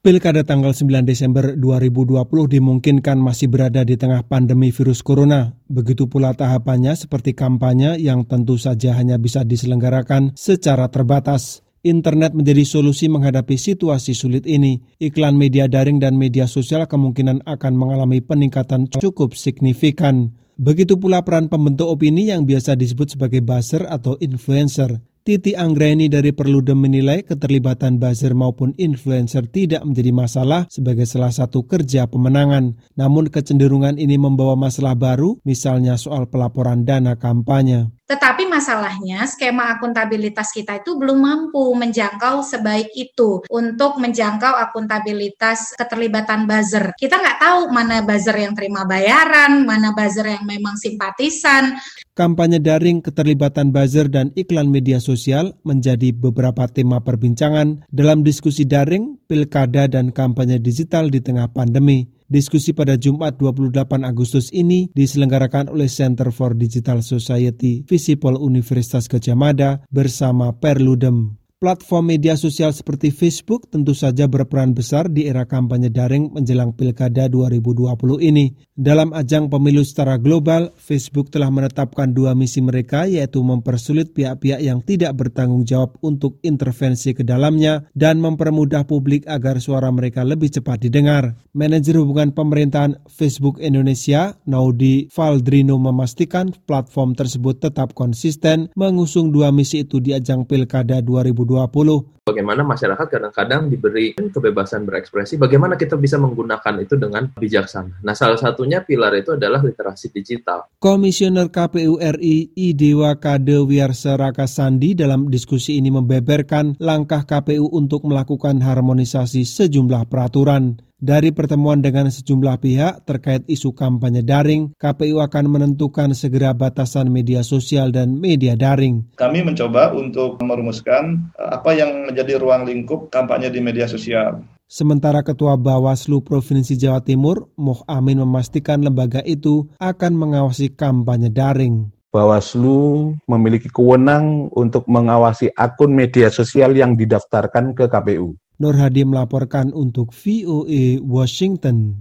Pilkada tanggal 9 Desember 2020 dimungkinkan masih berada di tengah pandemi virus corona. Begitu pula tahapannya seperti kampanye yang tentu saja hanya bisa diselenggarakan secara terbatas. Internet menjadi solusi menghadapi situasi sulit ini. Iklan media daring dan media sosial kemungkinan akan mengalami peningkatan cukup signifikan. Begitu pula peran pembentuk opini yang biasa disebut sebagai buzzer atau influencer. Titi Anggreni dari Perludem menilai keterlibatan buzzer maupun influencer tidak menjadi masalah sebagai salah satu kerja pemenangan. Namun kecenderungan ini membawa masalah baru, misalnya soal pelaporan dana kampanye. Tetapi masalahnya skema akuntabilitas kita itu belum mampu menjangkau sebaik itu untuk menjangkau akuntabilitas keterlibatan buzzer. Kita nggak tahu mana buzzer yang terima bayaran, mana buzzer yang memang simpatisan. Kampanye daring, keterlibatan buzzer, dan iklan media sosial menjadi beberapa tema perbincangan dalam diskusi daring, pilkada, dan kampanye digital di tengah pandemi. Diskusi pada Jumat 28 Agustus ini diselenggarakan oleh Center for Digital Society Visipol Universitas Gajah Mada bersama Perludem. Platform media sosial seperti Facebook tentu saja berperan besar di era kampanye daring menjelang Pilkada 2020 ini. Dalam ajang pemilu secara global, Facebook telah menetapkan dua misi mereka yaitu mempersulit pihak-pihak yang tidak bertanggung jawab untuk intervensi ke dalamnya dan mempermudah publik agar suara mereka lebih cepat didengar. Manajer hubungan pemerintahan Facebook Indonesia, Naudi Valdrino memastikan platform tersebut tetap konsisten mengusung dua misi itu di ajang Pilkada 2020 2020 Bagaimana masyarakat kadang-kadang diberi kebebasan berekspresi, bagaimana kita bisa menggunakan itu dengan bijaksana. Nah, salah satunya pilar itu adalah literasi digital. Komisioner KPU RI Idewa Kade Wiarsa Rakasandi dalam diskusi ini membeberkan langkah KPU untuk melakukan harmonisasi sejumlah peraturan. Dari pertemuan dengan sejumlah pihak terkait isu kampanye daring, KPU akan menentukan segera batasan media sosial dan media daring. Kami mencoba untuk merumuskan eh, apa yang menjadi ruang lingkup kampanye di media sosial. Sementara Ketua Bawaslu Provinsi Jawa Timur, Moh Amin memastikan lembaga itu akan mengawasi kampanye daring. Bawaslu memiliki kewenang untuk mengawasi akun media sosial yang didaftarkan ke KPU. Nur Hadi melaporkan untuk VOA Washington.